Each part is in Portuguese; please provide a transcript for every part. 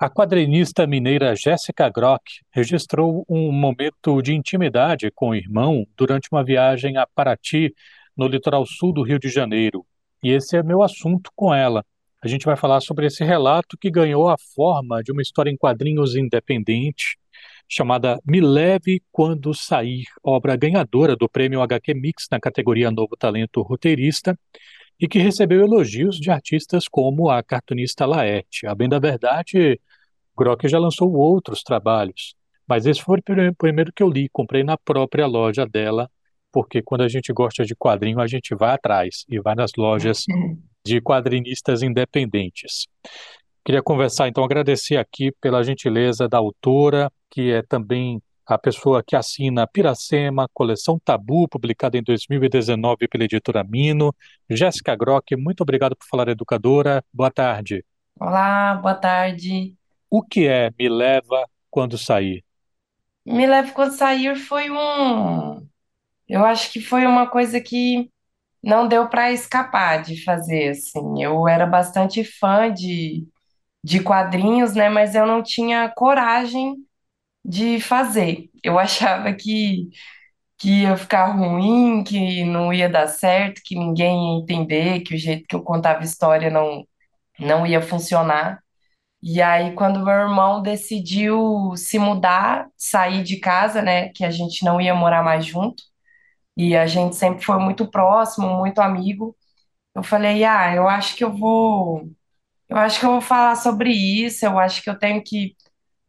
A quadrinista mineira Jéssica Grock registrou um momento de intimidade com o irmão durante uma viagem a Paraty, no litoral sul do Rio de Janeiro. E esse é meu assunto com ela. A gente vai falar sobre esse relato que ganhou a forma de uma história em quadrinhos independente, chamada Me Leve Quando Sair, obra ganhadora do prêmio HQ Mix na categoria Novo Talento Roteirista, e que recebeu elogios de artistas como a cartunista Laerte. A bem da verdade, Grock já lançou outros trabalhos, mas esse foi o primeiro que eu li, comprei na própria loja dela, porque quando a gente gosta de quadrinho, a gente vai atrás e vai nas lojas de quadrinistas independentes. Queria conversar, então, agradecer aqui pela gentileza da autora, que é também a pessoa que assina Piracema, coleção Tabu, publicada em 2019 pela editora Mino. Jéssica Grock, muito obrigado por falar educadora. Boa tarde. Olá, boa tarde. O que é Me Leva Quando Sair? Me Leva Quando Sair foi um. Eu acho que foi uma coisa que não deu para escapar de fazer, assim. Eu era bastante fã de, de quadrinhos, né? Mas eu não tinha coragem de fazer. Eu achava que, que ia ficar ruim, que não ia dar certo, que ninguém ia entender, que o jeito que eu contava história não, não ia funcionar. E aí, quando meu irmão decidiu se mudar, sair de casa, né, que a gente não ia morar mais junto, e a gente sempre foi muito próximo, muito amigo, eu falei, ah, eu acho que eu vou, eu acho que eu vou falar sobre isso, eu acho que eu tenho que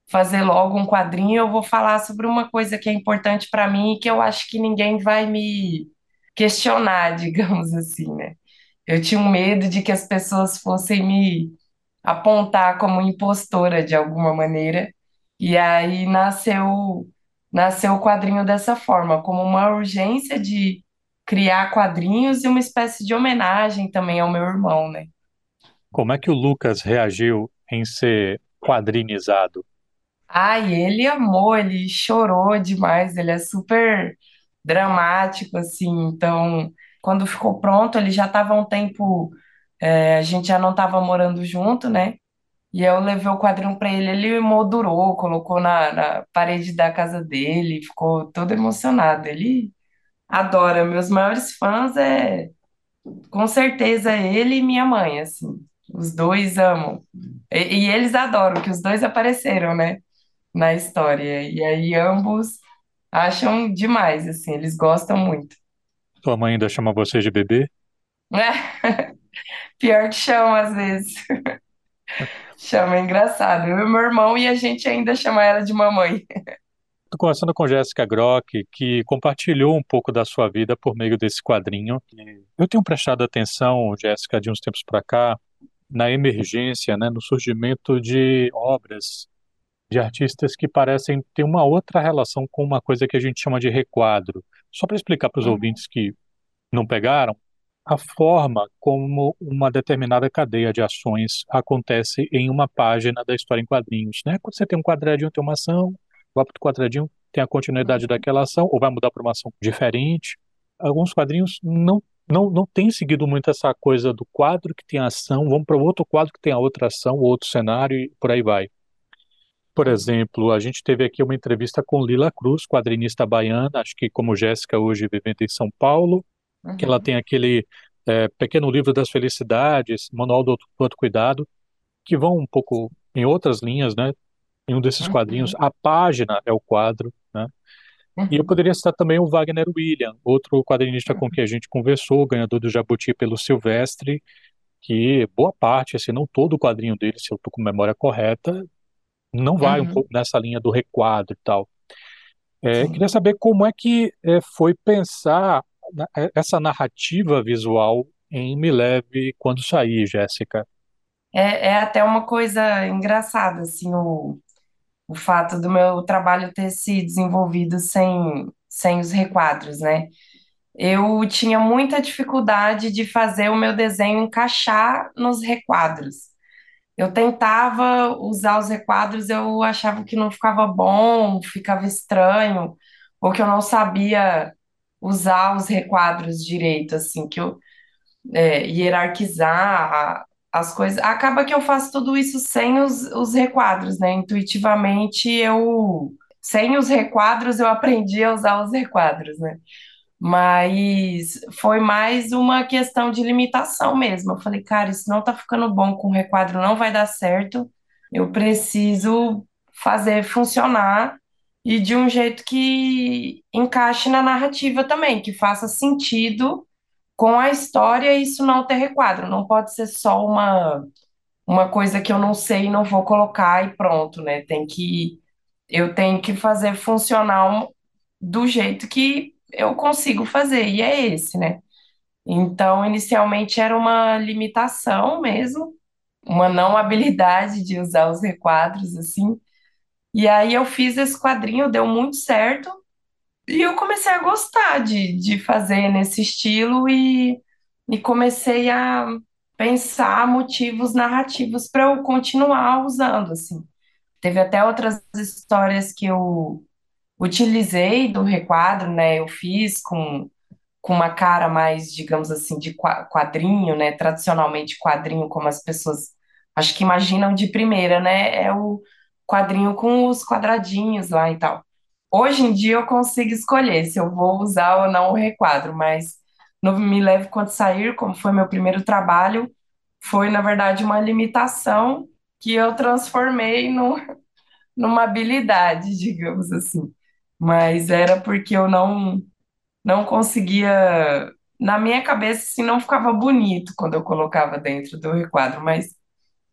fazer logo um quadrinho, eu vou falar sobre uma coisa que é importante para mim e que eu acho que ninguém vai me questionar, digamos assim, né? Eu tinha um medo de que as pessoas fossem me apontar como impostora de alguma maneira. E aí nasceu nasceu o quadrinho dessa forma, como uma urgência de criar quadrinhos e uma espécie de homenagem também ao meu irmão, né? Como é que o Lucas reagiu em ser quadrinizado? Ai, ele amou, ele chorou demais, ele é super dramático, assim. Então, quando ficou pronto, ele já estava um tempo, é, a gente já não estava morando junto, né? E eu levei o quadrinho para ele, ele moldurou, colocou na, na parede da casa dele, ficou todo emocionado. Ele adora. Meus maiores fãs é, com certeza, ele e minha mãe, assim. Os dois amam. E, e eles adoram que os dois apareceram, né, na história. E aí ambos acham demais, assim, eles gostam muito. Sua mãe ainda chama você de bebê? Pior que chama, às vezes. Chama, é engraçado. Eu e meu irmão e a gente ainda chama ela de mamãe. Estou conversando com Jéssica Grock, que compartilhou um pouco da sua vida por meio desse quadrinho. Eu tenho prestado atenção, Jéssica, de uns tempos para cá, na emergência, né, no surgimento de obras de artistas que parecem ter uma outra relação com uma coisa que a gente chama de requadro. Só para explicar para os Uhum, ouvintes que não pegaram, a forma como uma determinada cadeia de ações acontece em uma página da história em quadrinhos, né? Quando você tem um quadradinho, tem uma ação, vai para o quadradinho, tem a continuidade uhum, daquela ação, ou vai mudar para uma ação diferente. Alguns quadrinhos não não não têm seguido muito essa coisa do quadro que tem a ação, vamos para outro quadro que tem a outra ação, outro cenário e por aí vai. Por exemplo, a gente teve aqui uma entrevista com Lila Cruz, quadrinista baiana, acho que como Jéssica hoje vivendo em São Paulo, que ela uhum, tem aquele é, pequeno livro das felicidades, manual do, auto- do autocuidado, que vão um pouco em outras linhas, né? Em um desses quadrinhos, uhum, a página é o quadro, né? E eu uhum, poderia citar também o Wagner William, outro quadrinista com quem a gente conversou, ganhador do Jabuti pelo Silvestre, que boa parte, se não todo o quadrinho dele, se eu estou com memória correta, não vai um uhum, pouco nessa linha do requadro e tal. É, queria saber como é que é, foi pensar essa narrativa visual em Me Leve Quando Sair, Jéssica. É, é até uma coisa engraçada, assim, o, o fato do meu trabalho ter se desenvolvido sem, sem os requadros, né? Eu tinha muita dificuldade de fazer o meu desenho encaixar nos requadros. Eu tentava usar os requadros, eu achava que não ficava bom, ficava estranho, ou que eu não sabia usar os requadros direito, assim, que eu é, hierarquizar. as coisas. Acaba que eu faço tudo isso sem os, os requadros, né? Intuitivamente eu. Sem os requadros, eu aprendi a usar os requadros, né? Mas foi mais uma questão de limitação mesmo. Eu falei, cara, isso não tá ficando bom com o requadro, não vai dar certo. Eu preciso fazer funcionar e de um jeito que encaixe na narrativa também, que faça sentido com a história isso não ter requadro. Não pode ser só uma, uma coisa que eu não sei e não vou colocar e pronto, né? Tem que, eu tenho que fazer funcionar do jeito que eu consigo fazer, e é esse, né? Então, inicialmente era uma limitação mesmo, uma não habilidade de usar os requadros assim. E aí eu fiz esse quadrinho, deu muito certo, e eu comecei a gostar de, de fazer nesse estilo e, e comecei a pensar motivos narrativos para eu continuar usando, assim. Teve até outras histórias que eu utilizei do requadro, né? Eu fiz com, com uma cara mais, digamos assim, de quadrinho, né? Tradicionalmente quadrinho, como as pessoas acho que imaginam de primeira, né? É o quadrinho com os quadradinhos lá e tal. Hoje em dia eu consigo escolher se eu vou usar ou não o requadro, mas no Me Leve Quando Sair, como foi meu primeiro trabalho, foi, na verdade, uma limitação que eu transformei no, numa habilidade, digamos assim. Mas era porque eu não, não conseguia. Na minha cabeça, assim, não ficava bonito quando eu colocava dentro do requadro, mas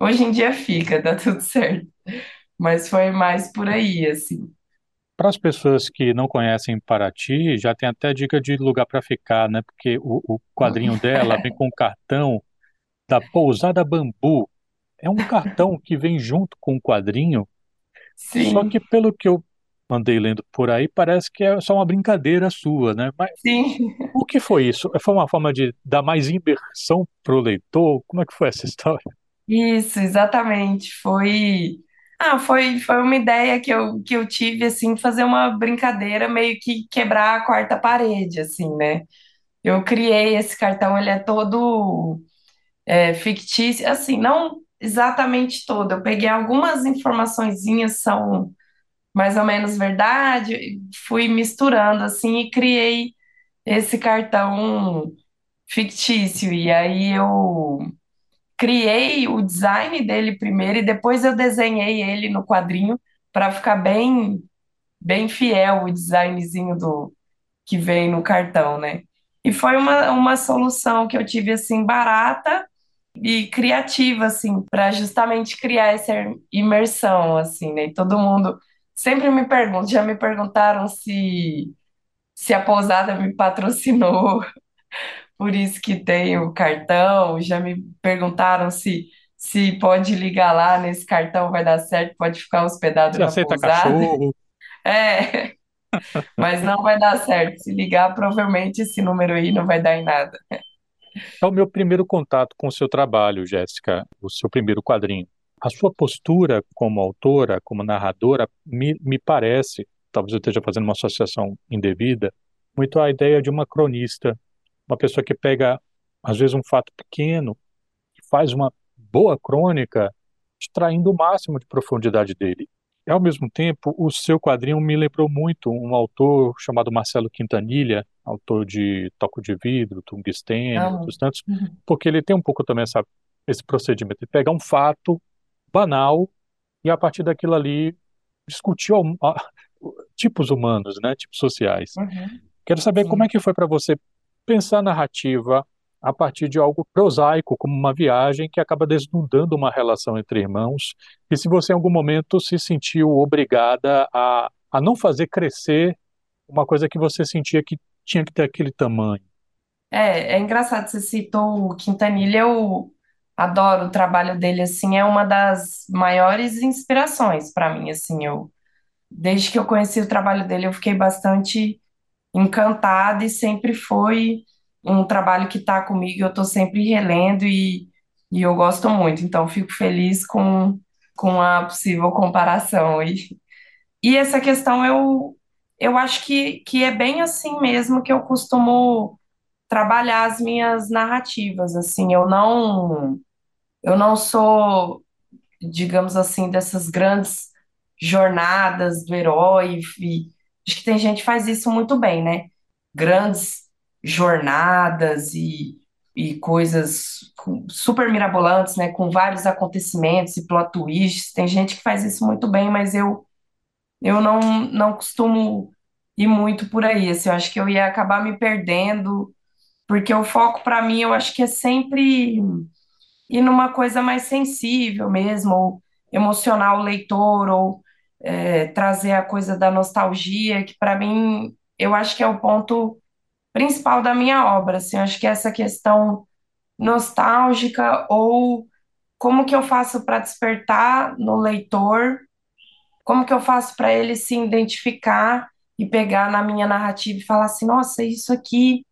hoje em dia fica, dá tudo certo. Mas foi mais por aí, assim. Para as pessoas que não conhecem Paraty, já tem até dica de lugar para ficar, né? Porque o, o quadrinho dela vem com um cartão da Pousada Bambu. É um cartão que vem junto com o quadrinho, só Sim, que pelo que eu andei lendo por aí, parece que é só uma brincadeira sua, né? Mas sim, o que foi isso? Foi uma forma de dar mais imersão pro leitor? Como é que foi essa história? isso, exatamente. Foi. Ah, foi, foi uma ideia que eu, que eu tive, assim, fazer uma brincadeira, meio que quebrar a quarta parede, assim, né? Eu criei esse cartão, ele é todo é, fictício, assim, não exatamente todo. Eu peguei algumas informaçõezinhas, são mais ou menos verdade, fui misturando, assim, e criei esse cartão fictício. E aí eu criei o design dele primeiro e depois eu desenhei ele no quadrinho para ficar bem bem fiel o designzinho do que vem no cartão, né? E foi uma, uma solução que eu tive assim barata e criativa assim para justamente criar essa imersão assim, né? E todo mundo sempre me pergunta, já me perguntaram se se a pousada me patrocinou por isso que tem o cartão. Já me perguntaram se se pode ligar lá nesse cartão vai dar certo, pode ficar hospedado Você na aceita pousada. cachorro? É, mas não vai dar certo. Se ligar, provavelmente esse número aí não vai dar em nada. É o meu primeiro contato com o seu trabalho, Jéssica, o seu primeiro quadrinho. A sua postura como autora, como narradora, me, me parece, talvez eu esteja fazendo uma associação indevida, muito a ideia de uma cronista, uma pessoa que pega, às vezes, um fato pequeno, e faz uma boa crônica, extraindo o máximo de profundidade dele. E, ao mesmo tempo, o seu quadrinho me lembrou muito um autor chamado Marcelo Quintanilha, autor de Toco de Vidro, Tungstênio, Amo. outros tantos, porque ele tem um pouco também essa, esse procedimento de pegar um fato banal e, a partir daquilo ali, discutir tipos humanos, né, tipos sociais. Uhum, Quero saber como é sim. que foi para você pensar narrativa a partir de algo prosaico, como uma viagem que acaba desnudando uma relação entre irmãos, e se você em algum momento se sentiu obrigada a, a não fazer crescer uma coisa que você sentia que tinha que ter aquele tamanho. É, é engraçado, você citou o Quintanilha, eu adoro o trabalho dele, assim, é uma das maiores inspirações para mim, assim, eu, desde que eu conheci o trabalho dele, eu fiquei bastante encantada e sempre foi um trabalho que está comigo, eu estou sempre relendo e, e eu gosto muito, então fico feliz com, com a possível comparação. E, e essa questão eu, eu acho que, que é bem assim mesmo que eu costumo trabalhar as minhas narrativas, assim, eu não Eu não sou, digamos assim, dessas grandes jornadas do herói. E acho que tem gente que faz isso muito bem, né? Grandes jornadas e, e coisas super mirabolantes, né? Com vários acontecimentos e plot twists. Tem gente que faz isso muito bem, mas eu, eu não, não costumo ir muito por aí. Assim, eu acho que eu ia acabar me perdendo, porque o foco para mim eu acho que é sempre ir numa coisa mais sensível mesmo, ou emocionar o leitor, ou é, trazer a coisa da nostalgia, que para mim eu acho que é o ponto principal da minha obra, assim, acho que essa questão nostálgica ou como que eu faço para despertar no leitor, como que eu faço para ele se identificar e pegar na minha narrativa e falar assim, nossa, isso aqui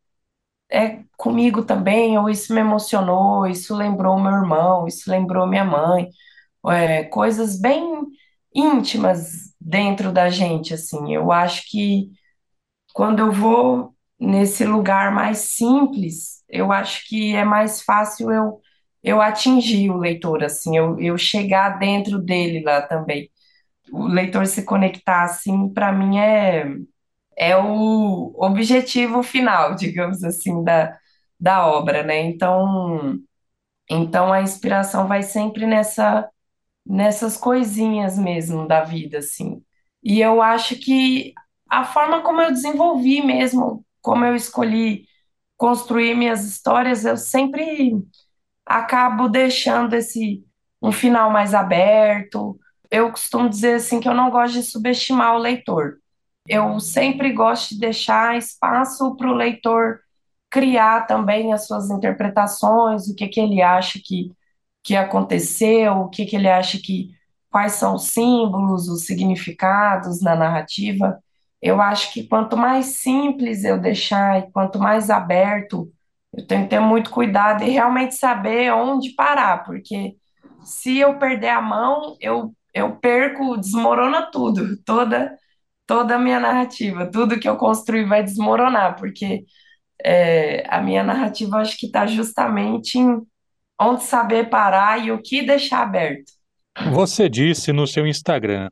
é comigo também, ou isso me emocionou, isso lembrou meu irmão, isso lembrou minha mãe, é, coisas bem íntimas dentro da gente, assim. Eu acho que quando eu vou nesse lugar mais simples, eu acho que é mais fácil eu, eu atingir o leitor, assim, eu, eu chegar dentro dele lá também. O leitor se conectar, assim, para mim é é o objetivo final, digamos assim, da, da obra, né? Então, então a inspiração vai sempre nessa, nessas coisinhas mesmo da vida, assim. E eu acho que a forma como eu desenvolvi mesmo, como eu escolhi construir minhas histórias, eu sempre acabo deixando esse um final mais aberto. Eu costumo dizer assim que eu não gosto de subestimar o leitor. Eu sempre gosto de deixar espaço para o leitor criar também as suas interpretações, o que que ele acha que, que aconteceu, o que que ele acha que, quais são os símbolos, os significados na narrativa. Eu acho que quanto mais simples eu deixar e quanto mais aberto, eu tenho que ter muito cuidado e realmente saber onde parar, porque se eu perder a mão, eu, eu perco, desmorona tudo, toda toda a minha narrativa, tudo que eu construí vai desmoronar, porque é, a minha narrativa acho que está justamente em onde saber parar e o que deixar aberto. Você disse no seu Instagram,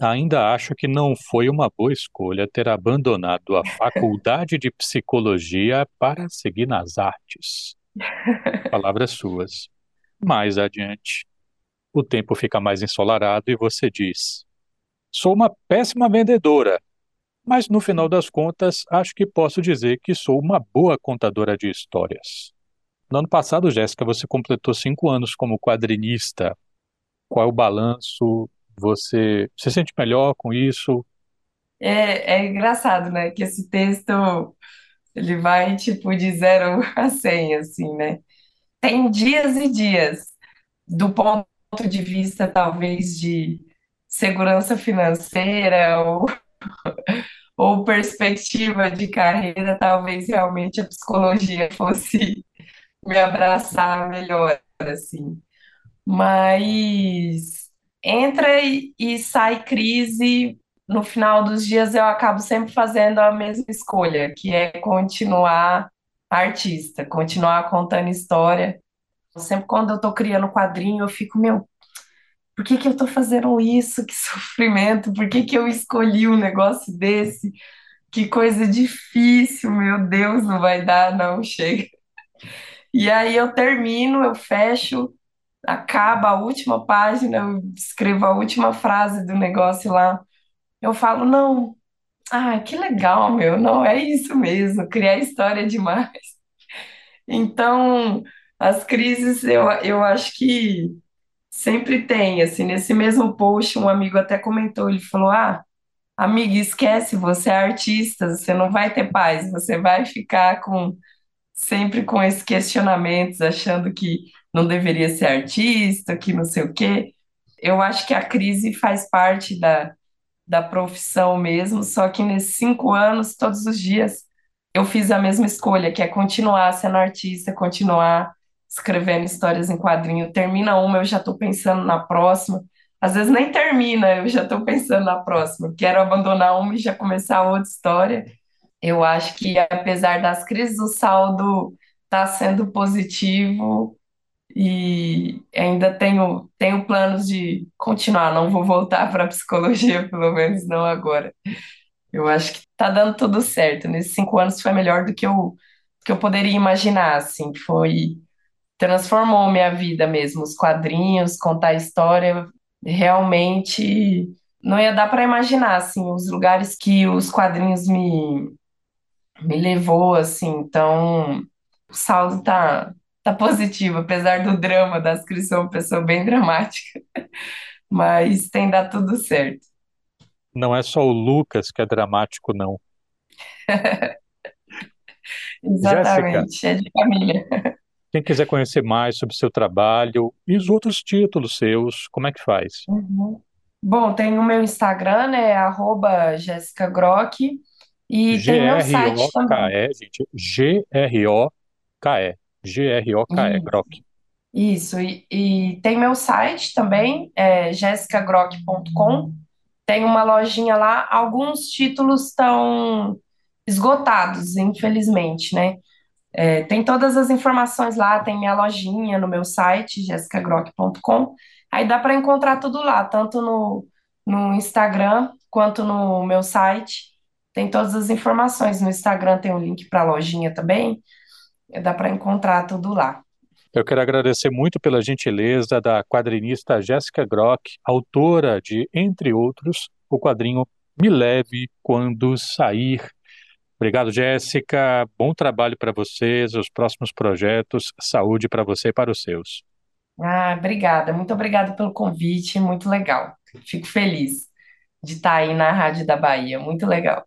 ainda acho que não foi uma boa escolha ter abandonado a faculdade de psicologia para seguir nas artes. Palavras suas. Mais adiante, o tempo fica mais ensolarado e você diz: Sou uma péssima vendedora, mas no final das contas, acho que posso dizer que sou uma boa contadora de histórias. No ano passado, Jéssica, você completou cinco anos como quadrinista. Qual é o balanço? Você se sente melhor com isso? É, é engraçado, né? Que esse texto ele vai tipo de zero a cem, assim, né? Tem dias e dias, do ponto de vista, talvez, de segurança financeira ou, ou perspectiva de carreira, talvez realmente a psicologia fosse me abraçar melhor, assim. Mas entra e, e sai crise. No final dos dias, eu acabo sempre fazendo a mesma escolha, que é continuar artista, continuar contando história. Sempre quando eu tô criando quadrinho, eu fico, meu, por que que eu tô fazendo isso? Que sofrimento! Por que que eu escolhi um negócio desse? Que coisa difícil, meu Deus, não vai dar, não, chega. E aí eu termino, eu fecho, acaba a última página, eu escrevo a última frase do negócio lá. Eu falo, não, ah, que legal, meu, não, é isso mesmo, criar história é demais. Então, as crises eu, eu acho que sempre tem, assim, nesse mesmo post, um amigo até comentou, ele falou, ah, amiga, esquece, você é artista, você não vai ter paz, você vai ficar com sempre com esses questionamentos, achando que não deveria ser artista, que não sei o quê. Eu acho que a crise faz parte da, da profissão mesmo, só que nesses cinco anos, todos os dias, eu fiz a mesma escolha, que é continuar sendo artista, continuar escrevendo histórias em quadrinho. Termina uma, eu já estou pensando na próxima. Às vezes nem termina, eu já estou pensando na próxima. Quero abandonar uma e já começar outra história. Eu acho que, apesar das crises, o saldo está sendo positivo e ainda tenho, tenho planos de continuar. Não vou voltar para a psicologia, pelo menos não agora. Eu acho que tá dando tudo certo. Nesses cinco anos foi melhor do que eu, que eu poderia imaginar, assim. Foi, transformou minha vida mesmo. Os quadrinhos, contar história, realmente não ia dar para imaginar, assim, os lugares que os quadrinhos me, me levou, assim. Então, o saldo tá, tá positivo, apesar do drama das Cris, sou uma pessoa bem dramática, mas tem dado tudo certo. Não é só o Lucas que é dramático, não. Jéssica, Exatamente, é de família. quem quiser conhecer mais sobre seu trabalho e os outros títulos seus, como é que faz? Uhum. Bom, tem o meu Instagram, né, arroba Jéssica Grock, e tem meu site também. G-R-O-K-E, gente. G-R-O-K-E. G-R-O-K-E, Grok. Isso, e, e tem meu site também, é jessicagrock.com. Tem uma lojinha lá, alguns títulos estão esgotados, infelizmente, né? É, tem todas as informações lá, tem minha lojinha no meu site, jessicagrock.com. Aí dá para encontrar tudo lá, tanto no, no Instagram quanto no meu site. Tem todas as informações. No Instagram tem o link para a lojinha também. Dá para encontrar tudo lá. Eu quero agradecer muito pela gentileza da quadrinista Jéssica Grock, autora de, entre outros, o quadrinho Me Leve Quando Sair. Obrigado, Jéssica. Bom trabalho para vocês, os próximos projetos. Saúde para você e para os seus. Ah, obrigada. Muito obrigada pelo convite. Muito legal. Fico feliz de estar aí na Rádio da Bahia. Muito legal.